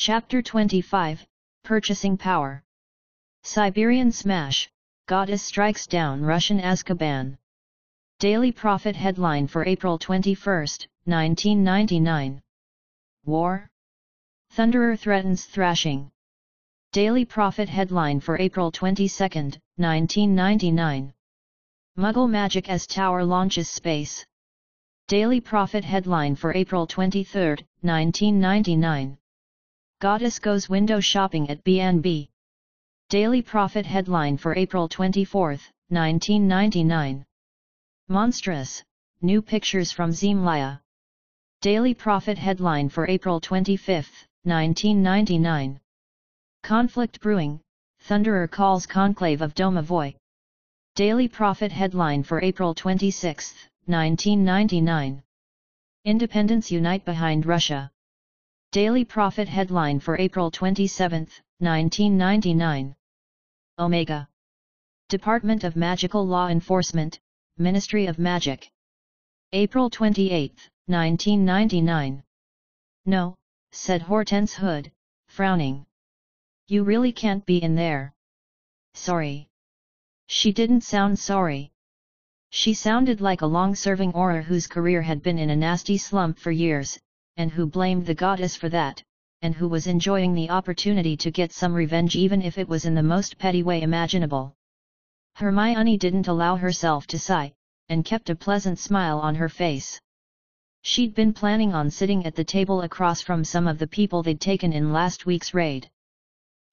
Chapter 25, Purchasing Power. Siberian Smash, Goddess Strikes Down Russian Azkaban. Daily Prophet Headline for April 21, 1999 War? Thunderer threatens thrashing. Daily Prophet Headline for April 22, 1999 Muggle Magic as Tower launches space. Daily Prophet Headline for April 23, 1999 Goddess goes window shopping at B&B. Daily Prophet Headline for April 24, 1999 Monstrous, New Pictures from Zemlya. Daily Prophet Headline for April 25, 1999 Conflict Brewing, Thunderer calls Conclave of Domovoy. Daily profit Headline for April 26, 1999. Independents unite behind Russia. Daily Prophet headline for April 27, 1999. Omega. Department of Magical Law Enforcement, Ministry of Magic. April 28, 1999. No, said Hortense Hood, frowning. You really can't be in there. Sorry. She didn't sound sorry. She sounded like a long-serving Auror whose career had been in a nasty slump for years, and who blamed the goddess for that, and who was enjoying the opportunity to get some revenge even if it was in the most petty way imaginable. Hermione didn't allow herself to sigh, and kept a pleasant smile on her face. She'd been planning on sitting at the table across from some of the people they'd taken in last week's raid.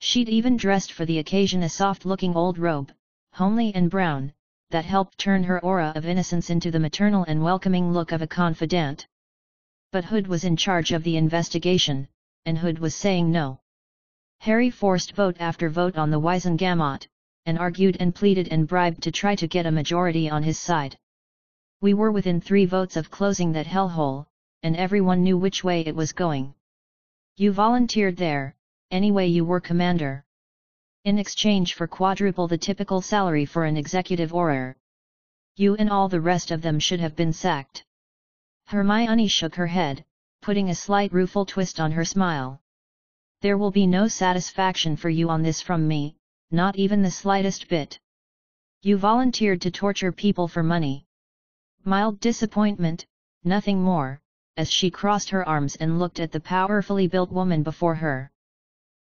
She'd even dressed for the occasion a soft-looking old robe, homely and brown, that helped turn her aura of innocence into the maternal and welcoming look of a confidant. But Hood was in charge of the investigation, and Hood was saying no. Harry forced vote after vote on the Wizengamot, and argued and pleaded and bribed to try to get a majority on his side. We were within three votes of closing that hellhole, and everyone knew which way it was going. You volunteered there, anyway you were commander in exchange for quadruple the typical salary for an executive Auror. You and all the rest of them should have been sacked. Hermione shook her head, putting a slight rueful twist on her smile. There will be no satisfaction for you on this from me, not even the slightest bit. You volunteered to torture people for money. Mild disappointment, nothing more, as she crossed her arms and looked at the powerfully built woman before her.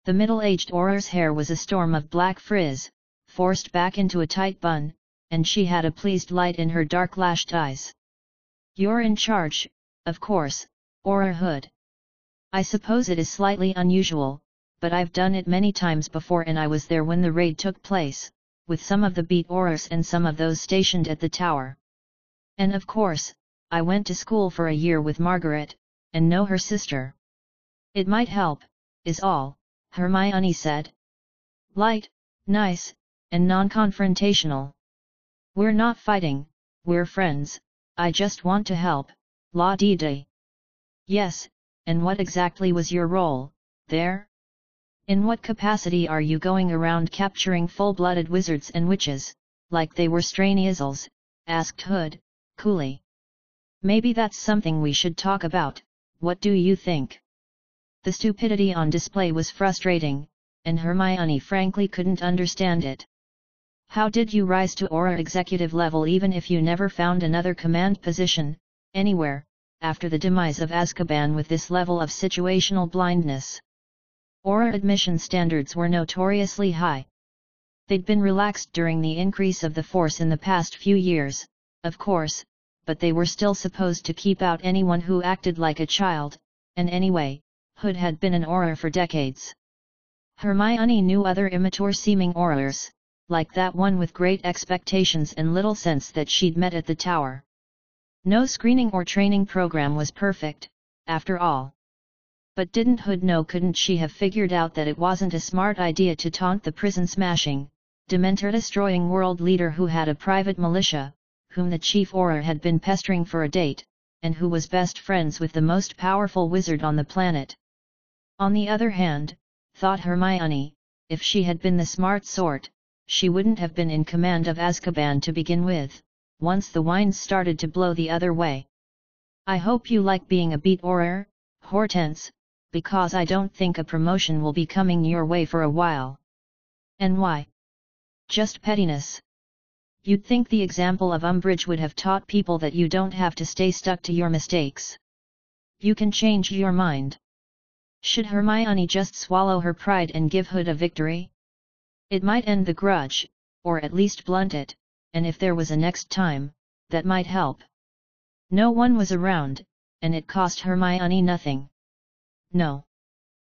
The middle-aged Auror's hair was a storm of black frizz, forced back into a tight bun, and she had a pleased light in her dark-lashed eyes. You're in charge, of course, Auror Hood. I suppose it is slightly unusual, but I've done it many times before and I was there when the raid took place, with some of the beat Aurors and some of those stationed at the tower. And of course, I went to school for a year with Margaret, and know her sister. It might help, is all. Hermione said. Light, nice, and non-confrontational. We're not fighting, we're friends, I just want to help, la dee dee. Yes, and what exactly was your role, there? In what capacity are you going around capturing full-blooded wizards and witches, like they were Straniezels? asked Hood, coolly. Maybe that's something we should talk about, what do you think? The stupidity on display was frustrating, and Hermione frankly couldn't understand it. How did you rise to Auror executive level even if you never found another command position, anywhere, after the demise of Azkaban with this level of situational blindness? Auror admission standards were notoriously high. They'd been relaxed during the increase of the force in the past few years, of course, but they were still supposed to keep out anyone who acted like a child, and anyway, Hood had been an Auror for decades. Hermione knew other immature-seeming Aurors, like that one with great expectations and little sense that she'd met at the tower. No screening or training program was perfect, after all. But didn't Hood know couldn't she have figured out that it wasn't a smart idea to taunt the prison-smashing, Dementor-destroying world leader who had a private militia, whom the chief Auror had been pestering for a date, and who was best friends with the most powerful wizard on the planet. On the other hand, thought Hermione, if she had been the smart sort, she wouldn't have been in command of Azkaban to begin with, once the wines started to blow the other way. I hope you like being a beat Auror, Hortense, because I don't think a promotion will be coming your way for a while. And why? Just pettiness. You'd think the example of Umbridge would have taught people that you don't have to stay stuck to your mistakes. You can change your mind. Should Hermione just swallow her pride and give Hood a victory? It might end the grudge, or at least blunt it, and if there was a next time, that might help. No one was around, and it cost Hermione nothing. No.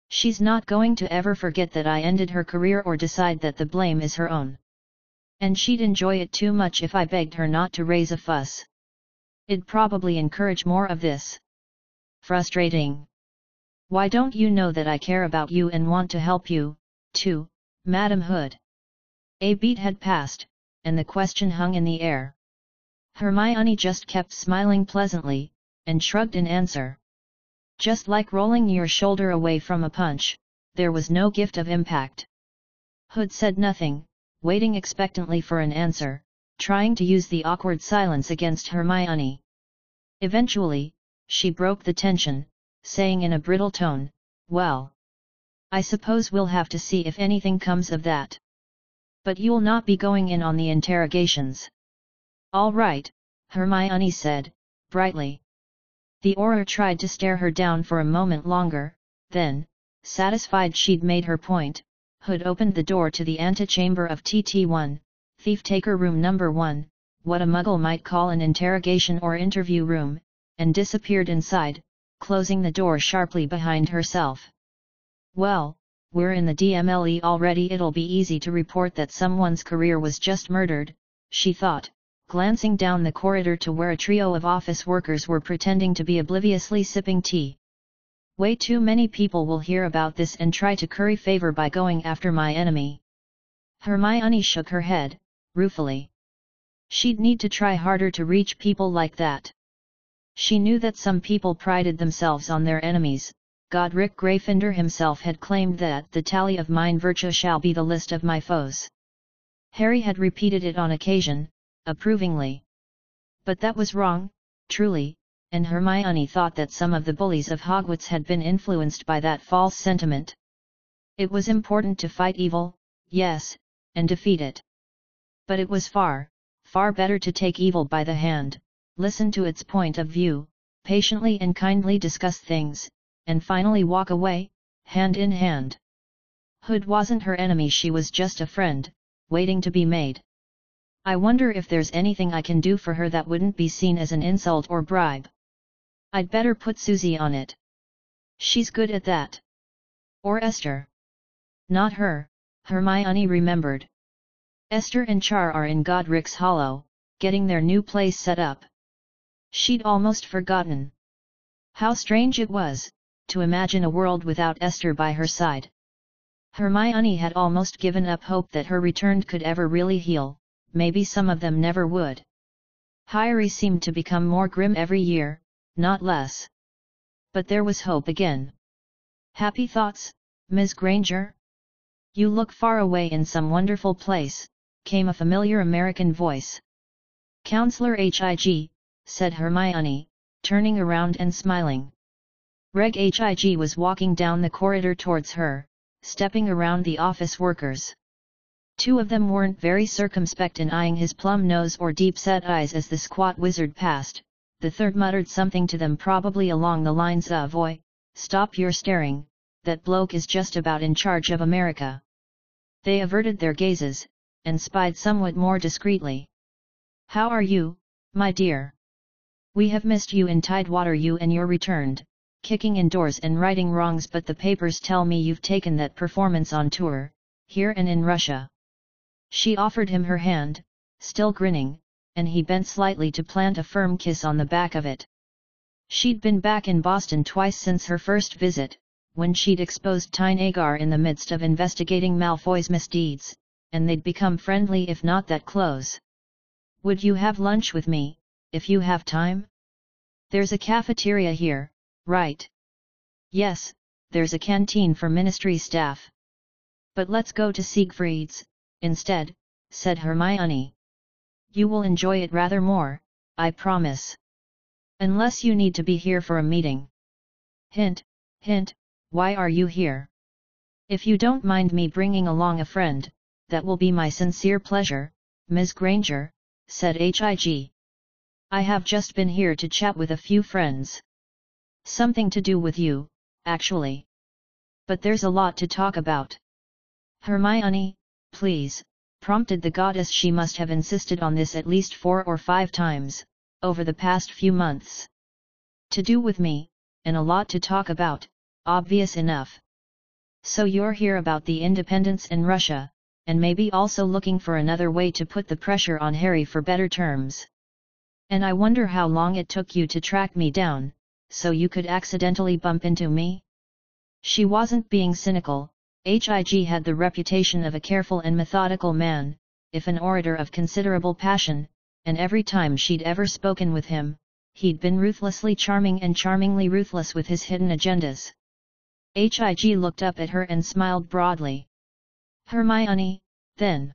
She's not going to ever forget that I ended her career or decide that the blame is her own. And she'd enjoy it too much if I begged her not to raise a fuss. It'd probably encourage more of this. Frustrating. Why don't you know that I care about you and want to help you, too, Madam Hood? A beat had passed, and the question hung in the air. Hermione just kept smiling pleasantly, and shrugged in answer. Just like rolling your shoulder away from a punch, there was no gift of impact. Hood said nothing, waiting expectantly for an answer, trying to use the awkward silence against Hermione. Eventually, she broke the tension, saying in a brittle tone, Well. I suppose we'll have to see if anything comes of that. But you'll not be going in on the interrogations. All right, Hermione said, brightly. The Auror tried to stare her down for a moment longer, then, satisfied she'd made her point, Hood opened the door to the antechamber of TT1, Thief-Taker Room Number 1, what a muggle might call an interrogation or interview room, and disappeared inside, closing the door sharply behind herself. Well, we're in the DMLE already it'll be easy to report that someone's career was just murdered, she thought glancing down the corridor to where a trio of office workers were pretending to be obliviously sipping tea. Way too many people will hear about this and try to curry favor by going after my enemy. Hermione shook her head, ruefully. She'd need to try harder to reach people like that. She knew that some people prided themselves on their enemies, Godric Gryffindor himself had claimed that the tally of mine virtue shall be the list of my foes. Harry had repeated it on occasion, approvingly. But that was wrong, truly, and Hermione thought that some of the bullies of Hogwarts had been influenced by that false sentiment. It was important to fight evil, yes, and defeat it. But it was far, far better to take evil by the hand, listen to its point of view, patiently and kindly discuss things, and finally walk away, hand in hand. Hood wasn't her enemy she was just a friend, waiting to be made. I wonder if there's anything I can do for her that wouldn't be seen as an insult or bribe. I'd better put Susie on it. She's good at that. Or Esther. Not her, Hermione remembered. Esther and Char are in Godric's Hollow, getting their new place set up. She'd almost forgotten. How strange it was, to imagine a world without Esther by her side. Hermione had almost given up hope that her return could ever really heal, maybe some of them never would. Harry seemed to become more grim every year, not less. But there was hope again. Happy thoughts, Miss Granger? You look far away in some wonderful place, came a familiar American voice. Counselor H.I.G., said Hermione, turning around and smiling. Reg H.I.G. was walking down the corridor towards her, stepping around the office workers. Two of them weren't very circumspect in eyeing his plum nose or deep-set eyes as the squat wizard passed, the third muttered something to them probably along the lines of Oi, stop your staring, that bloke is just about in charge of America. They averted their gazes, and spied somewhat more discreetly. How are you, my dear? We have missed you in Tidewater you and you're returned, kicking indoors and righting wrongs but the papers tell me you've taken that performance on tour, here and in Russia. She offered him her hand, still grinning, and he bent slightly to plant a firm kiss on the back of it. She'd been back in Boston twice since her first visit, when she'd exposed Tyne Agar in the midst of investigating Malfoy's misdeeds, and they'd become friendly if not that close. Would you have lunch with me, if you have time? There's a cafeteria here, right? Yes, there's a canteen for ministry staff. But let's go to Siegfried's, instead, said Hermione. You will enjoy it rather more, I promise. Unless you need to be here for a meeting. Hint, hint, why are you here? If you don't mind me bringing along a friend, that will be my sincere pleasure, Ms. Granger, said H.I.G. I have just been here to chat with a few friends. Something to do with you, actually. But there's a lot to talk about. Hermione, please, prompted the goddess she must have insisted on this at least four or five times, over the past few months. To do with me, and a lot to talk about, obvious enough. So you're here about the independence in Russia, and maybe also looking for another way to put the pressure on Harry for better terms. And I wonder how long it took you to track me down, so you could accidentally bump into me? She wasn't being cynical, H.I.G. had the reputation of a careful and methodical man, if an orator of considerable passion, and every time she'd ever spoken with him, he'd been ruthlessly charming and charmingly ruthless with his hidden agendas. H.I.G. looked up at her and smiled broadly. Hermione, then.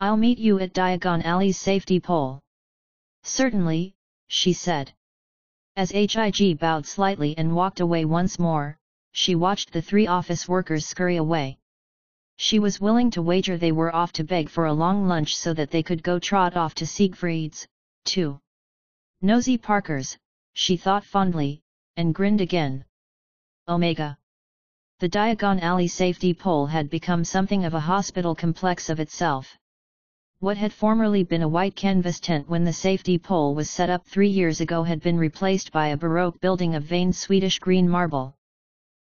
I'll meet you at Diagon Alley's safety pole. Certainly, she said. As H.I.G. bowed slightly and walked away once more, she watched the three office workers scurry away. She was willing to wager they were off to beg for a long lunch so that they could go trot off to Siegfried's, too. Nosy Parkers, she thought fondly, and grinned again. Omega. The Diagon Alley safety pole had become something of a hospital complex of itself. What had formerly been a white canvas tent when the safety pole was set up three years ago had been replaced by a Baroque building of veined Swedish green marble.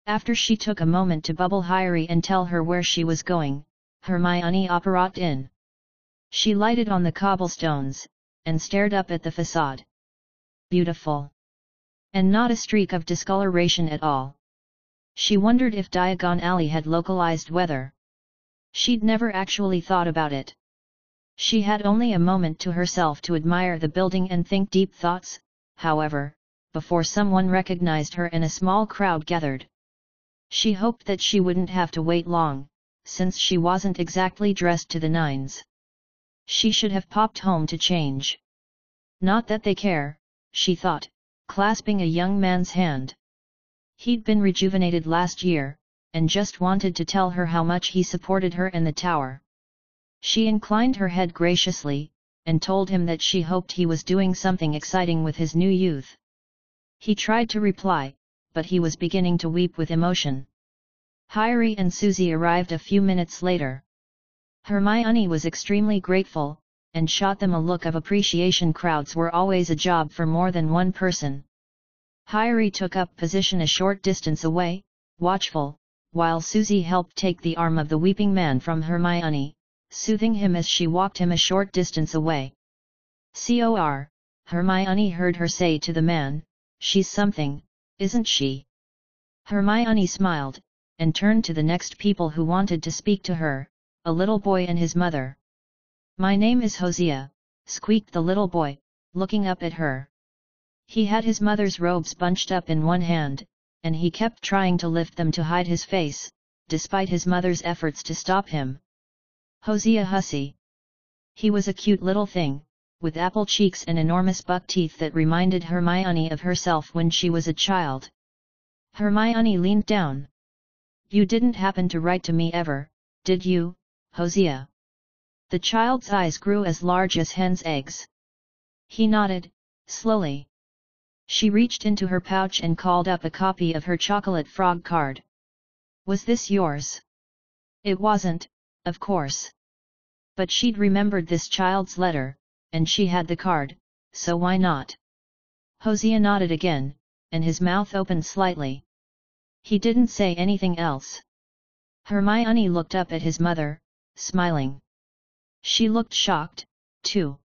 After she took a moment to bubble Harry and tell her where she was going, Hermione apparated in. She lighted on the cobblestones, and stared up at the facade. Beautiful. And not a streak of discoloration at all. She wondered if Diagon Alley had localized weather. She'd never actually thought about it. She had only a moment to herself to admire the building and think deep thoughts, however, before someone recognized her and a small crowd gathered. She hoped that she wouldn't have to wait long, since she wasn't exactly dressed to the nines. She should have popped home to change. Not that they care, she thought, clasping a young man's hand. He'd been rejuvenated last year, and just wanted to tell her how much he supported her and the tower. She inclined her head graciously, and told him that she hoped he was doing something exciting with his new youth. He tried to reply, but he was beginning to weep with emotion. Harry and Susie arrived a few minutes later. Hermione was extremely grateful, and shot them a look of appreciation crowds were always a job for more than one person. Harry took up position a short distance away, watchful, while Susie helped take the arm of the weeping man from Hermione, soothing him as she walked him a short distance away. Cor, Hermione heard her say to the man, she's something, isn't she? Hermione smiled, and turned to the next people who wanted to speak to her, a little boy and his mother. My name is Hosea, squeaked the little boy, looking up at her. He had his mother's robes bunched up in one hand, and he kept trying to lift them to hide his face, despite his mother's efforts to stop him. Hosea Hussey. He was a cute little thing, with apple cheeks and enormous buck teeth that reminded Hermione of herself when she was a child. Hermione leaned down. You didn't happen to write to me ever, did you, Hosea? The child's eyes grew as large as hen's eggs. He nodded, slowly. She reached into her pouch and called up a copy of her chocolate frog card. Was this yours? It wasn't, of course. But she'd remembered this child's letter, and she had the card, so why not? Hosea nodded again, and his mouth opened slightly. He didn't say anything else. Hermione looked up at his mother, smiling. She looked shocked, too.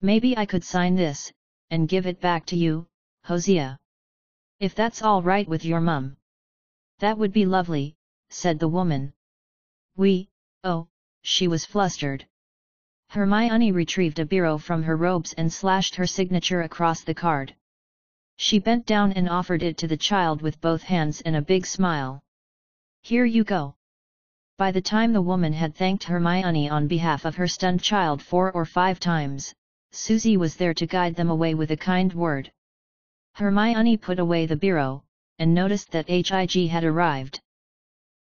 Maybe I could sign this, and give it back to you, Hosea. If that's all right with your mum. That would be lovely, said the woman. We, oh, she was flustered. Hermione retrieved a biro from her robes and slashed her signature across the card. She bent down and offered it to the child with both hands and a big smile. Here you go. By the time the woman had thanked Hermione on behalf of her stunned child four or five times, Susie was there to guide them away with a kind word. Hermione put away the biro, and noticed that H.I.G. had arrived.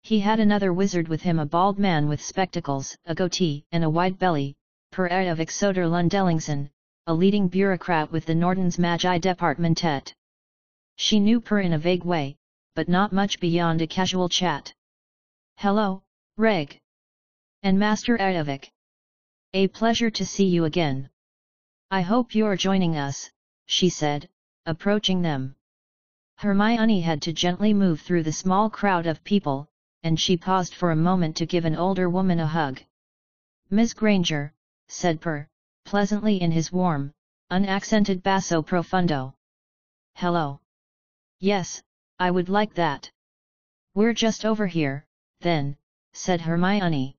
He had another wizard with him a bald man with spectacles, a goatee, and a wide belly, Per of Exoter Lundellingsen, a leading bureaucrat with the Nordens Magi Departementet. She knew Per in a vague way, but not much beyond a casual chat. Hello, Reg. And Master Erdovic. A pleasure to see you again. I hope you're joining us, she said, approaching them. Hermione had to gently move through the small crowd of people, and she paused for a moment to give an older woman a hug. Miss Granger, said Per, pleasantly in his warm, unaccented basso profundo. Hello. Yes, I would like that. We're just over here, then, said Hermione.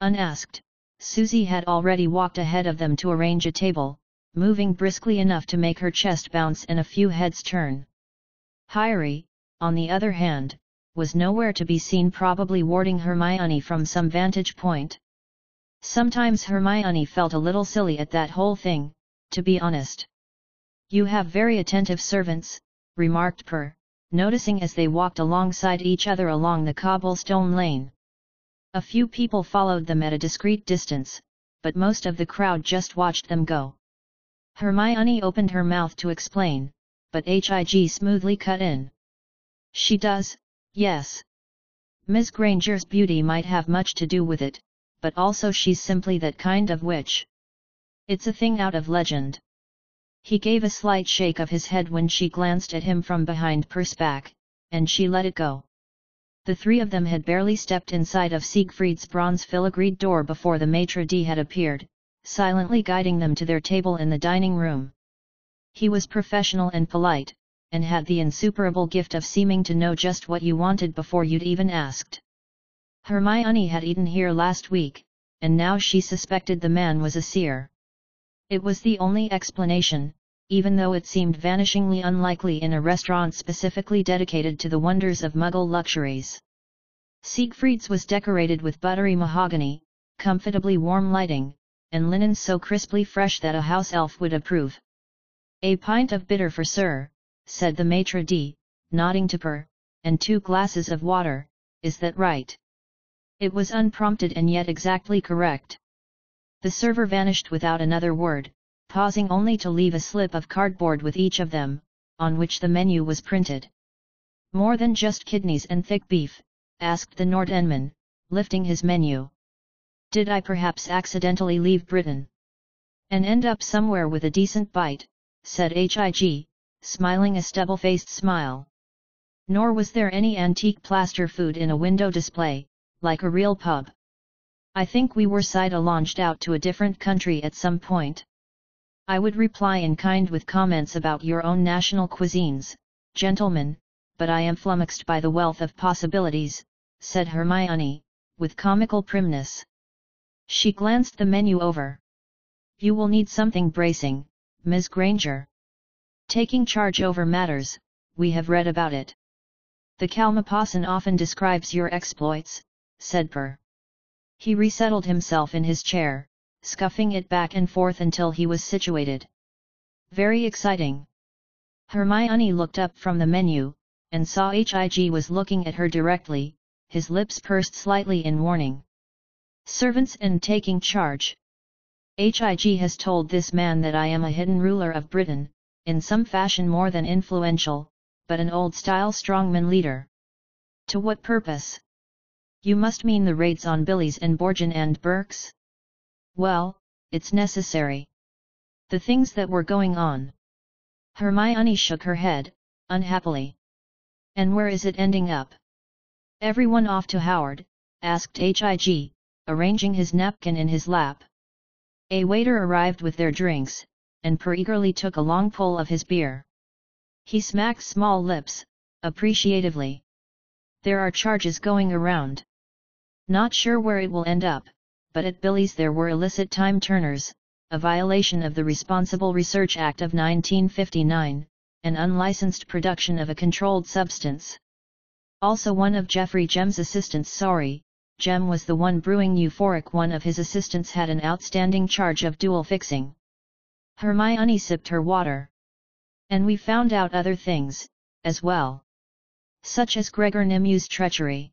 Unasked, Susie had already walked ahead of them to arrange a table, moving briskly enough to make her chest bounce and a few heads turn. Hyrie, on the other hand, was nowhere to be seen probably warding Hermione from some vantage point. Sometimes Hermione felt a little silly at that whole thing, to be honest. You have very attentive servants, remarked Per, noticing as they walked alongside each other along the cobblestone lane. A few people followed them at a discreet distance, but most of the crowd just watched them go. Hermione opened her mouth to explain, but H.I.G. smoothly cut in. She does, yes. Miss Granger's beauty might have much to do with it, but also she's simply that kind of witch. It's a thing out of legend. He gave a slight shake of his head when she glanced at him from behind back, and she let it go. The three of them had barely stepped inside of Siegfried's bronze filigreed door before the maitre d' had appeared, silently guiding them to their table in the dining room. He was professional and polite, and had the insuperable gift of seeming to know just what you wanted before you'd even asked. Hermione had eaten here last week, and now she suspected the man was a seer. It was the only explanation, even though it seemed vanishingly unlikely in a restaurant specifically dedicated to the wonders of Muggle luxuries. Siegfried's was decorated with buttery mahogany, comfortably warm lighting, and linen so crisply fresh that a house elf would approve. A pint of bitter for sir, said the maitre d', nodding to Per, and two glasses of water, is that right? It was unprompted and yet exactly correct. The server vanished without another word, pausing only to leave a slip of cardboard with each of them, on which the menu was printed. More than just kidneys and thick beef, asked the Nordendman, lifting his menu. Did I perhaps accidentally leave Britain? And end up somewhere with a decent bite, said H.I.G., smiling a stubble-faced smile. Nor was there any antique plaster food in a window display, like a real pub. I think we were side launched out to a different country at some point. I would reply in kind with comments about your own national cuisines, gentlemen, but I am flummoxed by the wealth of possibilities, said Hermione, with comical primness. She glanced the menu over. You will need something bracing, Ms. Granger. Taking charge over matters, we have read about it. The Kalmapassan often describes your exploits, said Per. He resettled himself in his chair, scuffing it back and forth until he was situated. Very exciting. Hermione looked up from the menu, and saw H.I.G. was looking at her directly, his lips pursed slightly in warning. Servants and taking charge. H.I.G. has told this man that I am a hidden ruler of Britain, in some fashion more than influential, but an old-style strongman leader. To what purpose? You must mean the raids on Billy's and Borgin and Burkes? Well, it's necessary. The things that were going on. Hermione shook her head, unhappily. And where is it ending up? Everyone off to Howard, asked H.I.G., arranging his napkin in his lap. A waiter arrived with their drinks, and Per eagerly took a long pull of his beer. He smacked small lips, appreciatively. There are charges going around. Not sure where it will end up, but at Billy's there were illicit time turners, a violation of the Responsible Research Act of 1959, an unlicensed production of a controlled substance. Also one of Jeffrey Gem's assistants sorry, Gem was the one brewing euphoric one of his assistants had an outstanding charge of dual fixing. Hermione sipped her water. And we found out other things, as well. such as Gregor Nimew's treachery.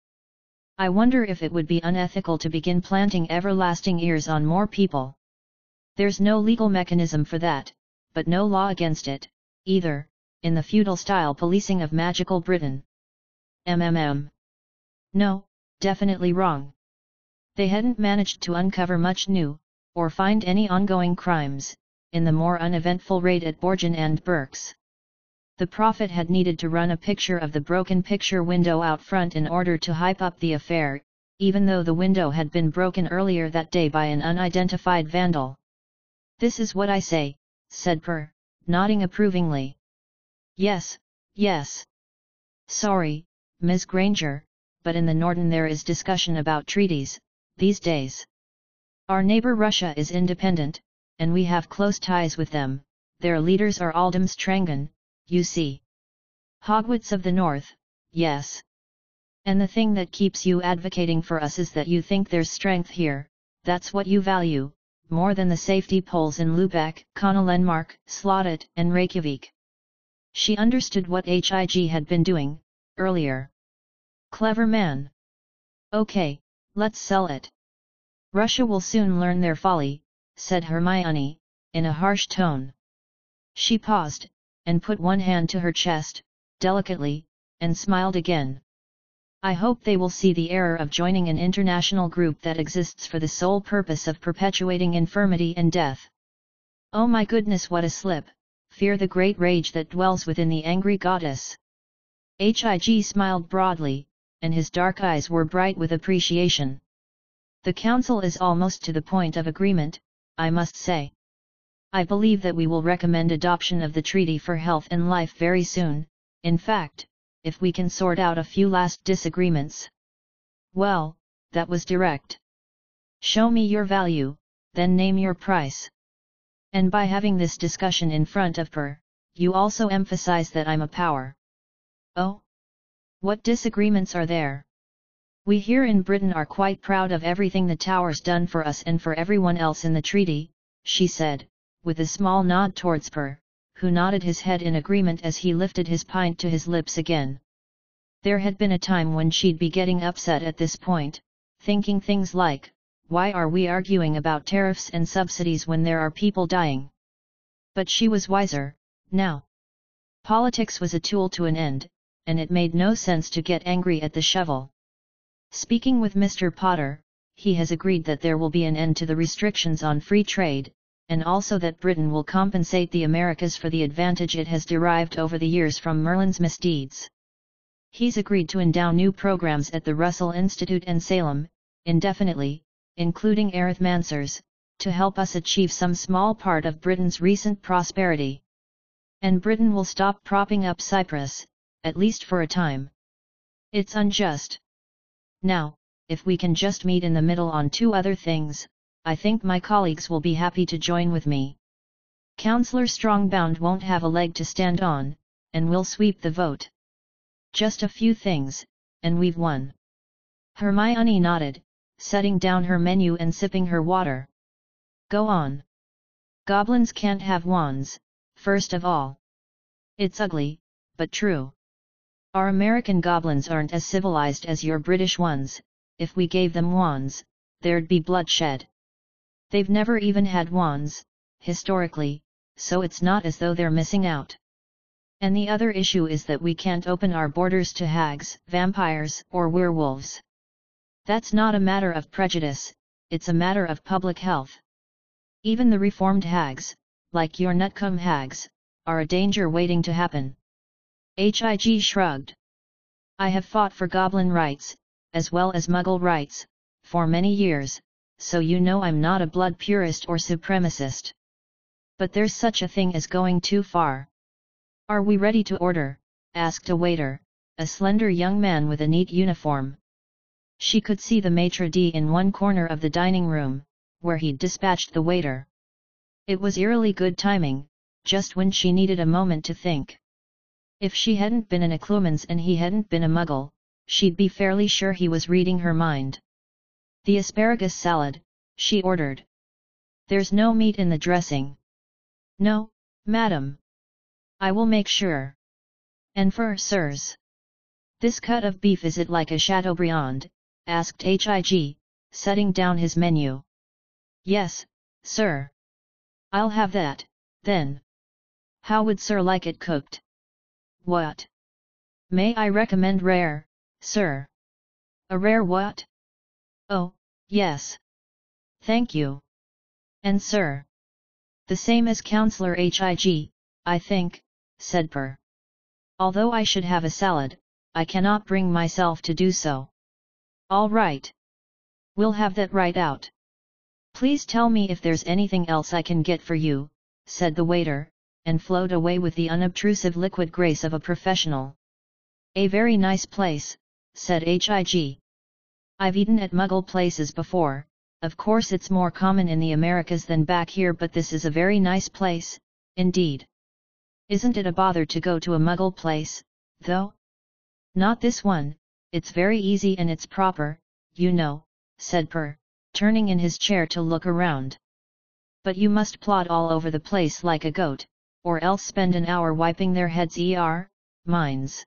I wonder if it would be unethical to begin planting everlasting ears on more people. There's no legal mechanism for that, but no law against it, either, in the feudal-style policing of magical Britain. MMM. No, definitely wrong. They hadn't managed to uncover much new, or find any ongoing crimes, in the more uneventful raid at Borgin and Burke's. The prophet had needed to run a picture of the broken picture window out front in order to hype up the affair, even though the window had been broken earlier that day by an unidentified vandal. This is what I say, said Per, nodding approvingly. Yes, yes. Sorry, Ms. Granger, but in the Norden there is discussion about treaties, these days. Our neighbor Russia is independent, and we have close ties with them, their leaders are Aldemstrangen, you see. Hogwarts of the North, yes. And the thing that keeps you advocating for us is that you think there's strength here, that's what you value, more than the safety poles in Lubeck, Kongelenmark, Slotted, and Reykjavik. She understood what HIG had been doing, earlier. Clever man. Okay, let's sell it. Russia will soon learn their folly, said Hermione, in a harsh tone. She paused, and put one hand to her chest, delicately, and smiled again. I hope they will see the error of joining an international group that exists for the sole purpose of perpetuating infirmity and death. Oh my goodness what a slip, fear the great rage that dwells within the angry goddess. Hig smiled broadly, and his dark eyes were bright with appreciation. The council is almost to the point of agreement, I must say. I believe that we will recommend adoption of the Treaty for Health and Life very soon, in fact, if we can sort out a few last disagreements. Well, that was direct. Show me your value, then name your price. And by having this discussion in front of Per, you also emphasize that I'm a power. Oh? What disagreements are there? We here in Britain are quite proud of everything the Tower's done for us and for everyone else in the treaty, she said, with a small nod towards Per, who nodded his head in agreement as he lifted his pint to his lips again. There had been a time when she'd be getting upset at this point, thinking things like, why are we arguing about tariffs and subsidies when there are people dying? But she was wiser, now. Politics was a tool to an end, and it made no sense to get angry at the shovel. Speaking with Mr. Potter, he has agreed that there will be an end to the restrictions on free trade, and also that Britain will compensate the Americas for the advantage it has derived over the years from Merlin's misdeeds. He's agreed to endow new programs at the Russell Institute and Salem, indefinitely, including arithmancers, to help us achieve some small part of Britain's recent prosperity. And Britain will stop propping up Cyprus, at least for a time. It's unjust. Now, if we can just meet in the middle on two other things, I think my colleagues will be happy to join with me. Councillor Strongbound won't have a leg to stand on, and we'll sweep the vote. Just a few things, and we've won. Hermione nodded, setting down her menu and sipping her water. Go on. Goblins can't have wands, first of all. It's ugly, but true. Our American goblins aren't as civilized as your British ones, if we gave them wands, there'd be bloodshed. They've never even had wands, historically, so it's not as though they're missing out. And the other issue is that we can't open our borders to hags, vampires, or werewolves. That's not a matter of prejudice, it's a matter of public health. Even the reformed hags, like your Nutcombe hags, are a danger waiting to happen. Hig shrugged. I have fought for goblin rights, as well as muggle rights, for many years, so you know I'm not a blood purist or supremacist. But there's such a thing as going too far. Are we ready to order? asked a waiter, a slender young man with a neat uniform. She could see the maitre d' in one corner of the dining room, where he'd dispatched the waiter. It was eerily good timing, just when she needed a moment to think. If she hadn't been an Occlumens and he hadn't been a muggle, she'd be fairly sure he was reading her mind. The asparagus salad, she ordered. There's no meat in the dressing. No, madam. I will make sure. And for sirs. This cut of beef is it like a Chateaubriand? asked H.I.G., setting down his menu. Yes, sir. I'll have that, then. How would sir like it cooked? What? May I recommend rare, sir? A rare what? Oh, yes. Thank you. And sir? The same as Counselor H.I.G., I think, said Per. Although I should have a salad, I cannot bring myself to do so. All right. We'll have that right out. Please tell me if there's anything else I can get for you, said the waiter, and flowed away with the unobtrusive liquid grace of a professional. A very nice place, said H.I.G. I've eaten at muggle places before, of course it's more common in the Americas than back here but this is a very nice place, indeed. Isn't it a bother to go to a muggle place, though? Not this one, it's very easy and it's proper, you know, said Per, turning in his chair to look around. But you must plod all over the place like a goat, or else spend an hour wiping their heads er, minds.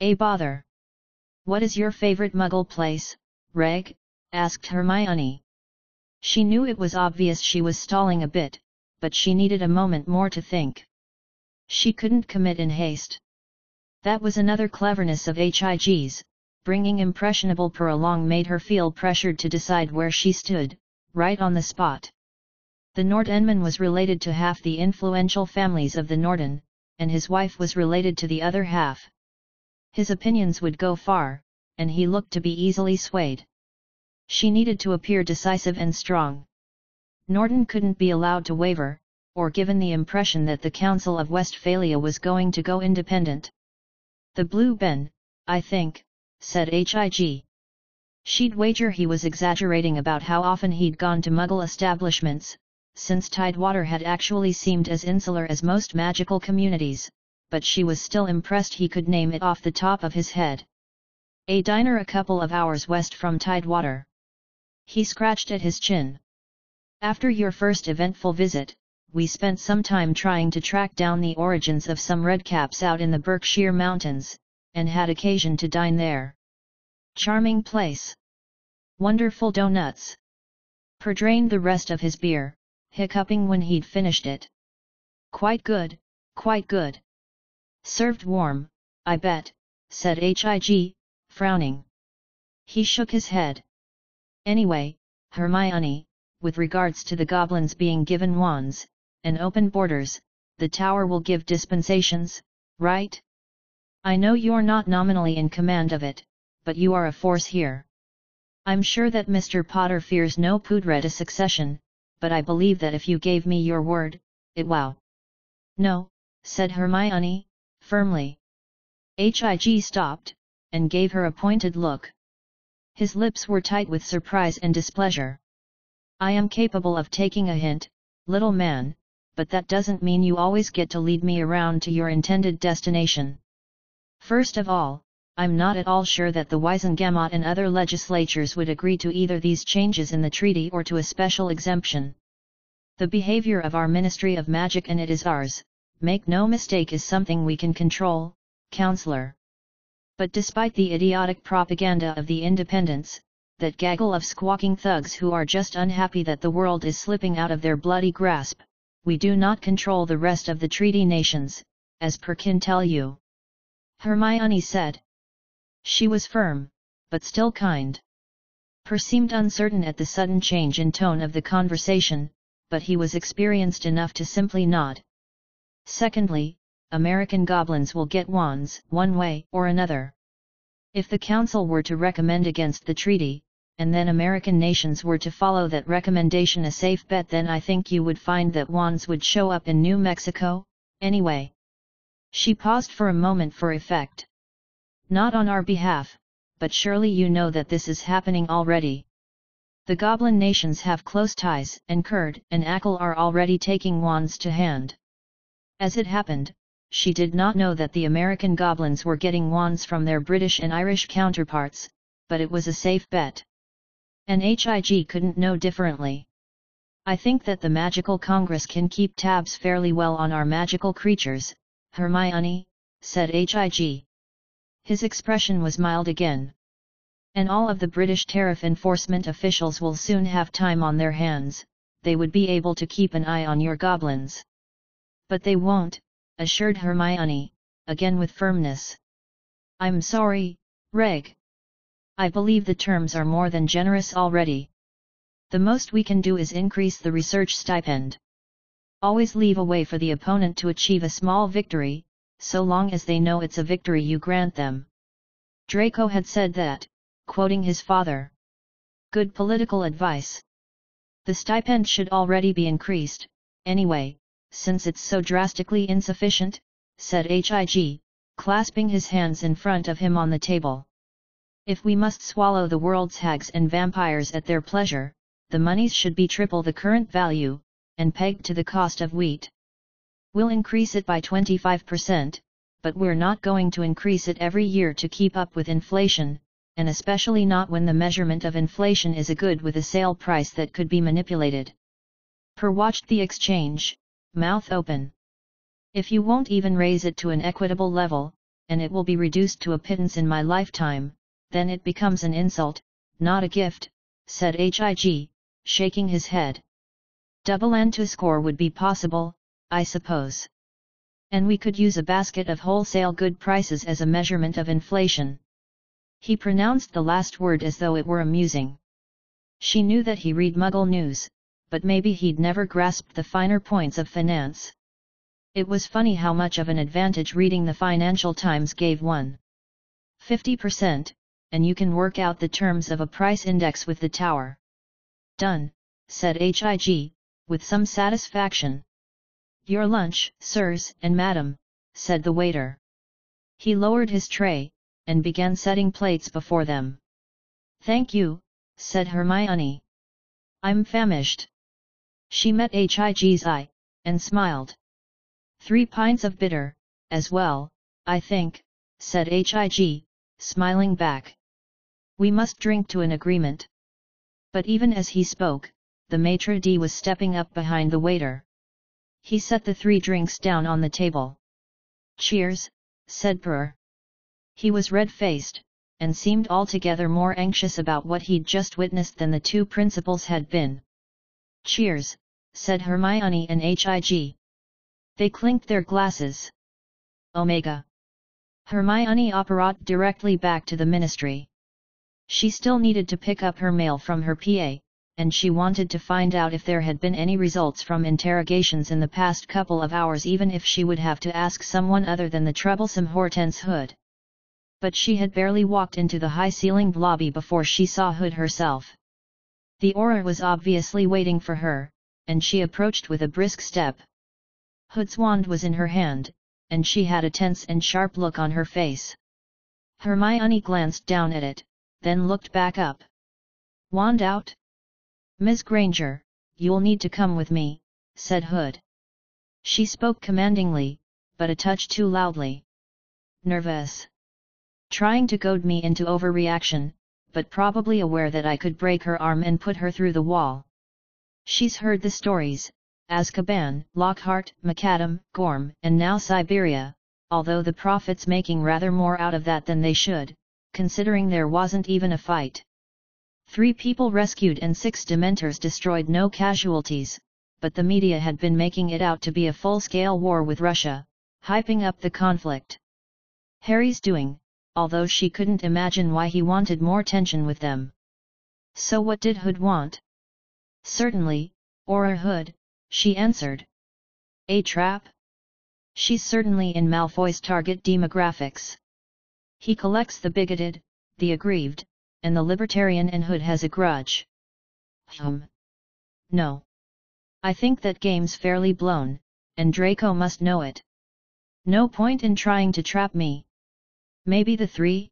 A bother. What is your favorite muggle place, Reg? asked Hermione. She knew it was obvious she was stalling a bit, but she needed a moment more to think. She couldn't commit in haste. That was another cleverness of HIG's, bringing impressionable Per along made her feel pressured to decide where she stood, right on the spot. The Nordenman was related to half the influential families of the Norden, and his wife was related to the other half. His opinions would go far, and he looked to be easily swayed. She needed to appear decisive and strong. Norden couldn't be allowed to waver, or given the impression that the Council of Westphalia was going to go independent. The Blue Ben, I think, said H.I.G. She'd wager he was exaggerating about how often he'd gone to muggle establishments, since Tidewater had actually seemed as insular as most magical communities, but she was still impressed he could name it off the top of his head. A diner a couple of hours west from Tidewater. He scratched at his chin. After your first eventful visit, we spent some time trying to track down the origins of some redcaps out in the Berkshire Mountains, and had occasion to dine there. Charming place. Wonderful donuts. Per drained the rest of his beer, hiccuping when he'd finished it. Quite good, quite good. Served warm, I bet, said H.I.G., frowning. He shook his head. Anyway, Hermione, with regards to the goblins being given wands, and open borders, the tower will give dispensations, right? I know you're not nominally in command of it, but you are a force here. I'm sure that Mr. Potter fears no Pudreta succession, but I believe that if you gave me your word, it wow. No, said Hermione, firmly. H.I.G. stopped, and gave her a pointed look. His lips were tight with surprise and displeasure. I am capable of taking a hint, little man, but that doesn't mean you always get to lead me around to your intended destination. First of all, I'm not at all sure that the Wizengamot and other legislatures would agree to either these changes in the treaty or to a special exemption. The behavior of our Ministry of Magic and it is ours, make no mistake is something we can control, Counselor. But despite the idiotic propaganda of the independents, that gaggle of squawking thugs who are just unhappy that the world is slipping out of their bloody grasp, we do not control the rest of the treaty nations, as Per can tell you. Hermione said. She was firm, but still kind. Per seemed uncertain at the sudden change in tone of the conversation, but he was experienced enough to simply nod. Secondly, American goblins will get wands one way or another. If the Council were to recommend against the treaty, and then American nations were to follow that recommendation a safe bet then I think you would find that wands would show up in New Mexico, anyway. She paused for a moment for effect. Not on our behalf, but surely you know that this is happening already. The goblin nations have close ties, and Kurd and Ackle are already taking wands to hand. As it happened, she did not know that the American goblins were getting wands from their British and Irish counterparts, but it was a safe bet. And HIG couldn't know differently. I think that the Magical Congress can keep tabs fairly well on our magical creatures, Hermione, said H.I.G. His expression was mild again. And all of the British tariff enforcement officials will soon have time on their hands, they would be able to keep an eye on your goblins. But they won't, assured Hermione, again with firmness. I'm sorry, Reg. I believe the terms are more than generous already. The most we can do is increase the research stipend. Always leave a way for the opponent to achieve a small victory, so long as they know it's a victory you grant them. Draco had said that, quoting his father. Good political advice. The stipend should already be increased, anyway, since it's so drastically insufficient, said H.I.G., clasping his hands in front of him on the table. If we must swallow the world's hags and vampires at their pleasure, the monies should be triple the current value, and pegged to the cost of wheat. We'll increase it by 25%, but we're not going to increase it every year to keep up with inflation, and especially not when the measurement of inflation is a good with a sale price that could be manipulated. Per watched the exchange, mouth open. If you won't even raise it to an equitable level, and it will be reduced to a pittance in my lifetime, then it becomes an insult, not a gift, said H.I.G., shaking his head. Double and to score would be possible, I suppose. And we could use a basket of wholesale good prices as a measurement of inflation. He pronounced the last word as though it were amusing. She knew that he read Muggle news, but maybe he'd never grasped the finer points of finance. It was funny how much of an advantage reading the Financial Times gave one. 50%, and you can work out the terms of a price index with the tower. Done, said HIG, with some satisfaction. Your lunch, sirs and madam, said the waiter. He lowered his tray, and began setting plates before them. Thank you, said Hermione. I'm famished. She met HIG's eye, and smiled. Three pints of bitter, as well, I think, said HIG, smiling back. We must drink to an agreement. But even as he spoke, the maitre d' was stepping up behind the waiter. He set the three drinks down on the table. Cheers, said Per. He was red-faced, and seemed altogether more anxious about what he'd just witnessed than the two principals had been. Cheers, said Hermione and H.I.G. They clinked their glasses. Omega. Hermione operated directly back to the ministry. She still needed to pick up her mail from her PA, and she wanted to find out if there had been any results from interrogations in the past couple of hours even if she would have to ask someone other than the troublesome Hortense Hood. But she had barely walked into the high-ceilinged lobby before she saw Hood herself. The Auror was obviously waiting for her, and she approached with a brisk step. Hood's wand was in her hand, and she had a tense and sharp look on her face. Hermione glanced down at it, then looked back up. Wand out? Miss Granger, you'll need to come with me, said Hood. She spoke commandingly, but a touch too loudly. Nervous. Trying to goad me into overreaction, but probably aware that I could break her arm and put her through the wall. She's heard the stories, Azkaban, Lockhart, Macadam, Gorm, and now Siberia, although the Prophet's making rather more out of that than they should, considering there wasn't even a fight. Three people rescued and six Dementors destroyed no casualties, but the media had been making it out to be a full-scale war with Russia, hyping up the conflict. Harry's doing, although she couldn't imagine why he wanted more tension with them. So what did Hood want? Certainly, Auror Hood, she answered. A trap? She's certainly in Malfoy's target demographics. He collects the bigoted, the aggrieved, and the libertarian and Hood has a grudge. Hum. No. I think that game's fairly blown, and Draco must know it. No point in trying to trap me. Maybe the three?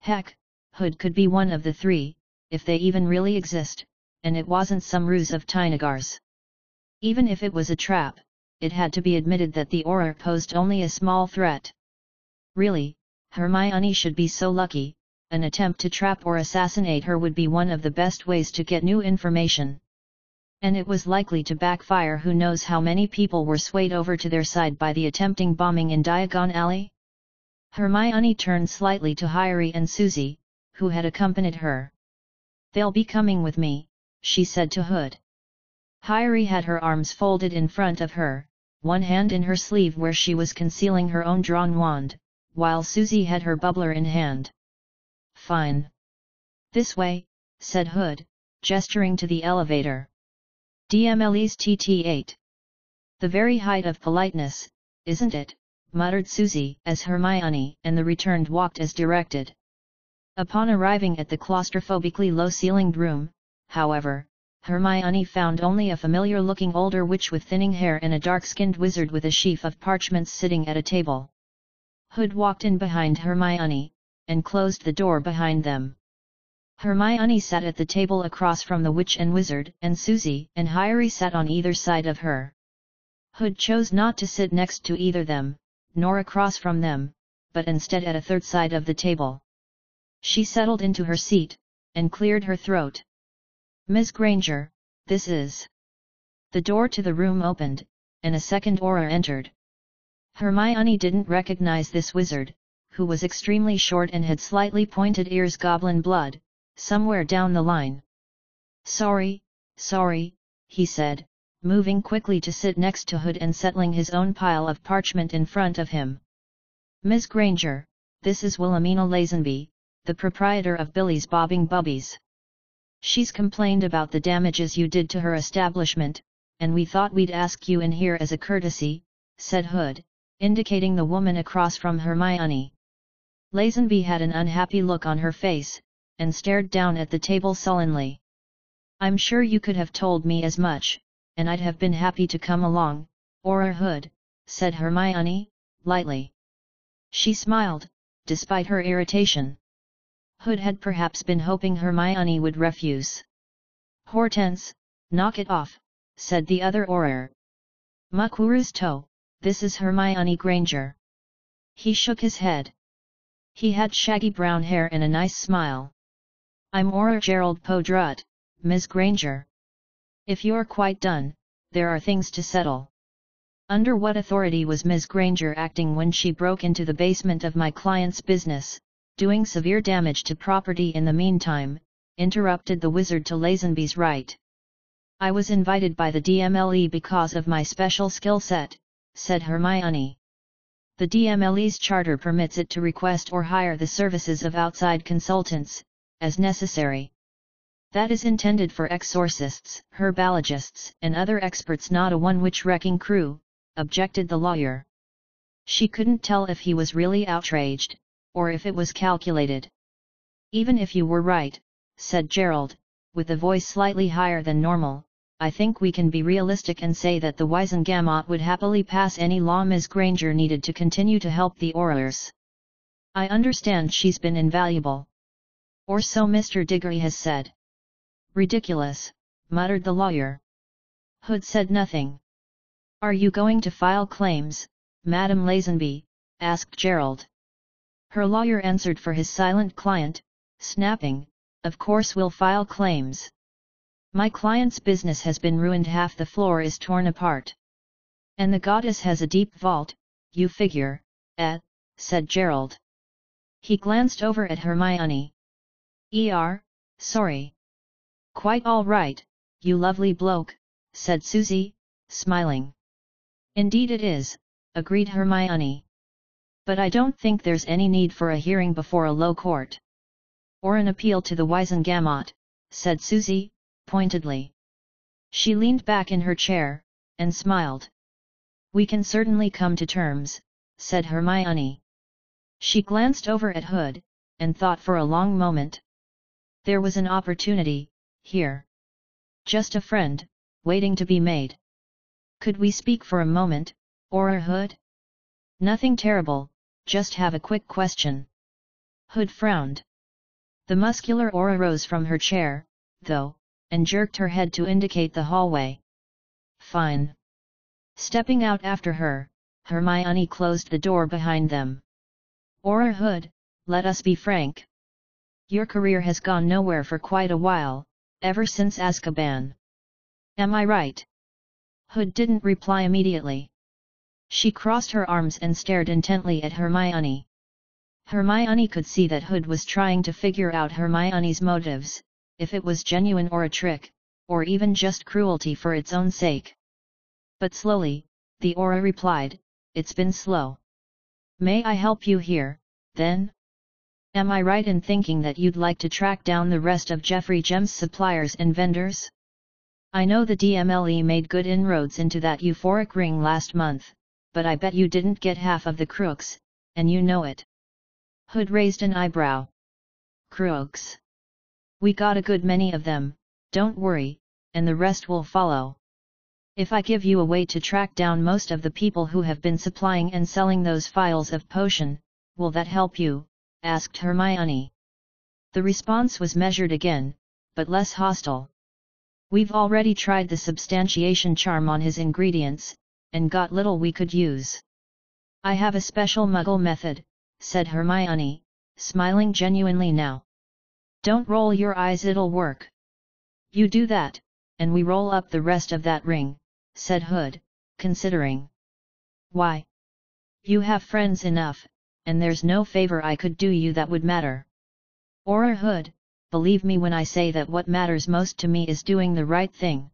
Heck, Hood could be one of the three, if they even really exist, and it wasn't some ruse of Tynagar's. Even if it was a trap, it had to be admitted that the Auror posed only a small threat. Really, Hermione should be so lucky, an attempt to trap or assassinate her would be one of the best ways to get new information. And it was likely to backfire who knows how many people were swayed over to their side by the attempting bombing in Diagon Alley? Hermione turned slightly to Harry and Susie, who had accompanied her. They'll be coming with me, she said to Hood. Harry had her arms folded in front of her, one hand in her sleeve where she was concealing her own drawn wand, while Susie had her bubbler in hand. Fine. This way, said Hood, gesturing to the elevator. DMLE's TT8. The very height of politeness, isn't it? muttered Susie as Hermione and the returned walked as directed. Upon arriving at the claustrophobically low-ceilinged room, however, Hermione found only a familiar-looking older witch with thinning hair and a dark-skinned wizard with a sheaf of parchments sitting at a table. Hood walked in behind Hermione, and closed the door behind them. Hermione sat at the table across from the witch and wizard, and Susie and Harry sat on either side of her. Hood chose not to sit next to either them, nor across from them, but instead at a third side of the table. She settled into her seat, and cleared her throat. Miss Granger, this is... The door to the room opened, and a second Auror entered. Hermione didn't recognize this wizard, who was extremely short and had slightly pointed ears goblin blood, somewhere down the line. Sorry, sorry, he said, moving quickly to sit next to Hood and settling his own pile of parchment in front of him. Miss Granger, this is Wilhelmina Lazenby, the proprietor of Billy's Bobbing Bubbies. She's complained about the damages you did to her establishment, and we thought we'd ask you in here as a courtesy, said Hood, indicating the woman across from Hermione. Lazenby had an unhappy look on her face, and stared down at the table sullenly. I'm sure you could have told me as much, and I'd have been happy to come along, Auror Hood, said Hermione, lightly. She smiled, despite her irritation. Hood had perhaps been hoping Hermione would refuse. Hortense, knock it off, said the other Auror. Mukwuru's toe, this is Hermione Granger. He shook his head. He had shaggy brown hair and a nice smile. I'm Auror Gerald Podrut, Ms. Granger. If you're quite done, there are things to settle. Under what authority was Ms. Granger acting when she broke into the basement of my client's business, doing severe damage to property in the meantime, interrupted the wizard to Lazenby's right. I was invited by the DMLE because of my special skill set, said Hermione. The DMLE's charter permits it to request or hire the services of outside consultants, as necessary. That is intended for exorcists, herbologists, and other experts not a one-witch wrecking crew, objected the lawyer. She couldn't tell if he was really outraged, or if it was calculated. Even if you were right, said Gerald, with a voice slightly higher than normal, I think we can be realistic and say that the Wizengamot would happily pass any law Ms. Granger needed to continue to help the Aurors. I understand she's been invaluable. Or so Mr. Diggory has said. Ridiculous, muttered the lawyer. Hood said nothing. Are you going to file claims, Madam Lazenby? asked Gerald. Her lawyer answered for his silent client, snapping, Of course we'll file claims. My client's business has been ruined half the floor is torn apart. And the goddess has a deep vault, you figure, eh, said Gerald. He glanced over at Hermione. Er, sorry. Quite all right, you lovely bloke, said Susie, smiling. Indeed it is, agreed Hermione. But I don't think there's any need for a hearing before a low court. Or an appeal to the Wizengamot, said Susie, pointedly. She leaned back in her chair, and smiled. We can certainly come to terms, said Hermione. She glanced over at Hood, and thought for a long moment. There was an opportunity, here. Just a friend, waiting to be made. Could we speak for a moment, Auror Hood? Nothing terrible, just have a quick question. Hood frowned. The muscular Auror rose from her chair, though, and jerked her head to indicate the hallway. Fine. Stepping out after her, Hermione closed the door behind them. Auror Hood, let us be frank. Your career has gone nowhere for quite a while, ever since Azkaban. Am I right? Hood didn't reply immediately. She crossed her arms and stared intently at Hermione. Hermione could see that Hood was trying to figure out Hermione's motives, if it was genuine or a trick, or even just cruelty for its own sake. But slowly, the Auror replied, it's been slow. May I help you here, then? Am I right in thinking that you'd like to track down the rest of Jeffrey Gem's suppliers and vendors? I know the DMLE made good inroads into that euphoric ring last month, but I bet you didn't get half of the crooks, and you know it. Hood raised an eyebrow. Crooks. We got a good many of them, don't worry, and the rest will follow. If I give you a way to track down most of the people who have been supplying and selling those files of potion, will that help you? asked Hermione. The response was measured again, but less hostile. We've already tried the substantiation charm on his ingredients, and got little we could use. I have a special muggle method, said Hermione, smiling genuinely now. Don't roll your eyes it'll work. You do that, and we roll up the rest of that ring, said Hood, considering. Why? You have friends enough, and there's no favor I could do you that would matter. Auror Hood, believe me when I say that what matters most to me is doing the right thing.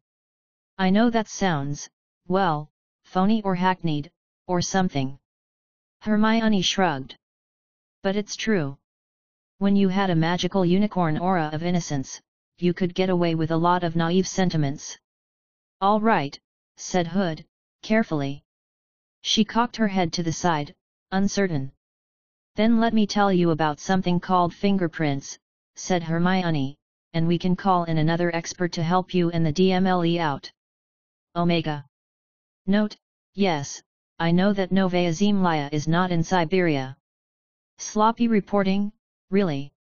I know that sounds, well, phony or hackneyed, or something. Hermione shrugged. But it's true. When you had a magical unicorn aura of innocence, you could get away with a lot of naive sentiments. All right, said Hood, carefully. She cocked her head to the side, uncertain. Then let me tell you about something called fingerprints, said Hermione, and we can call in another expert to help you and the DMLE out. Omega. Note, yes, I know that Novaya Zemlya is not in Siberia. Sloppy reporting, really.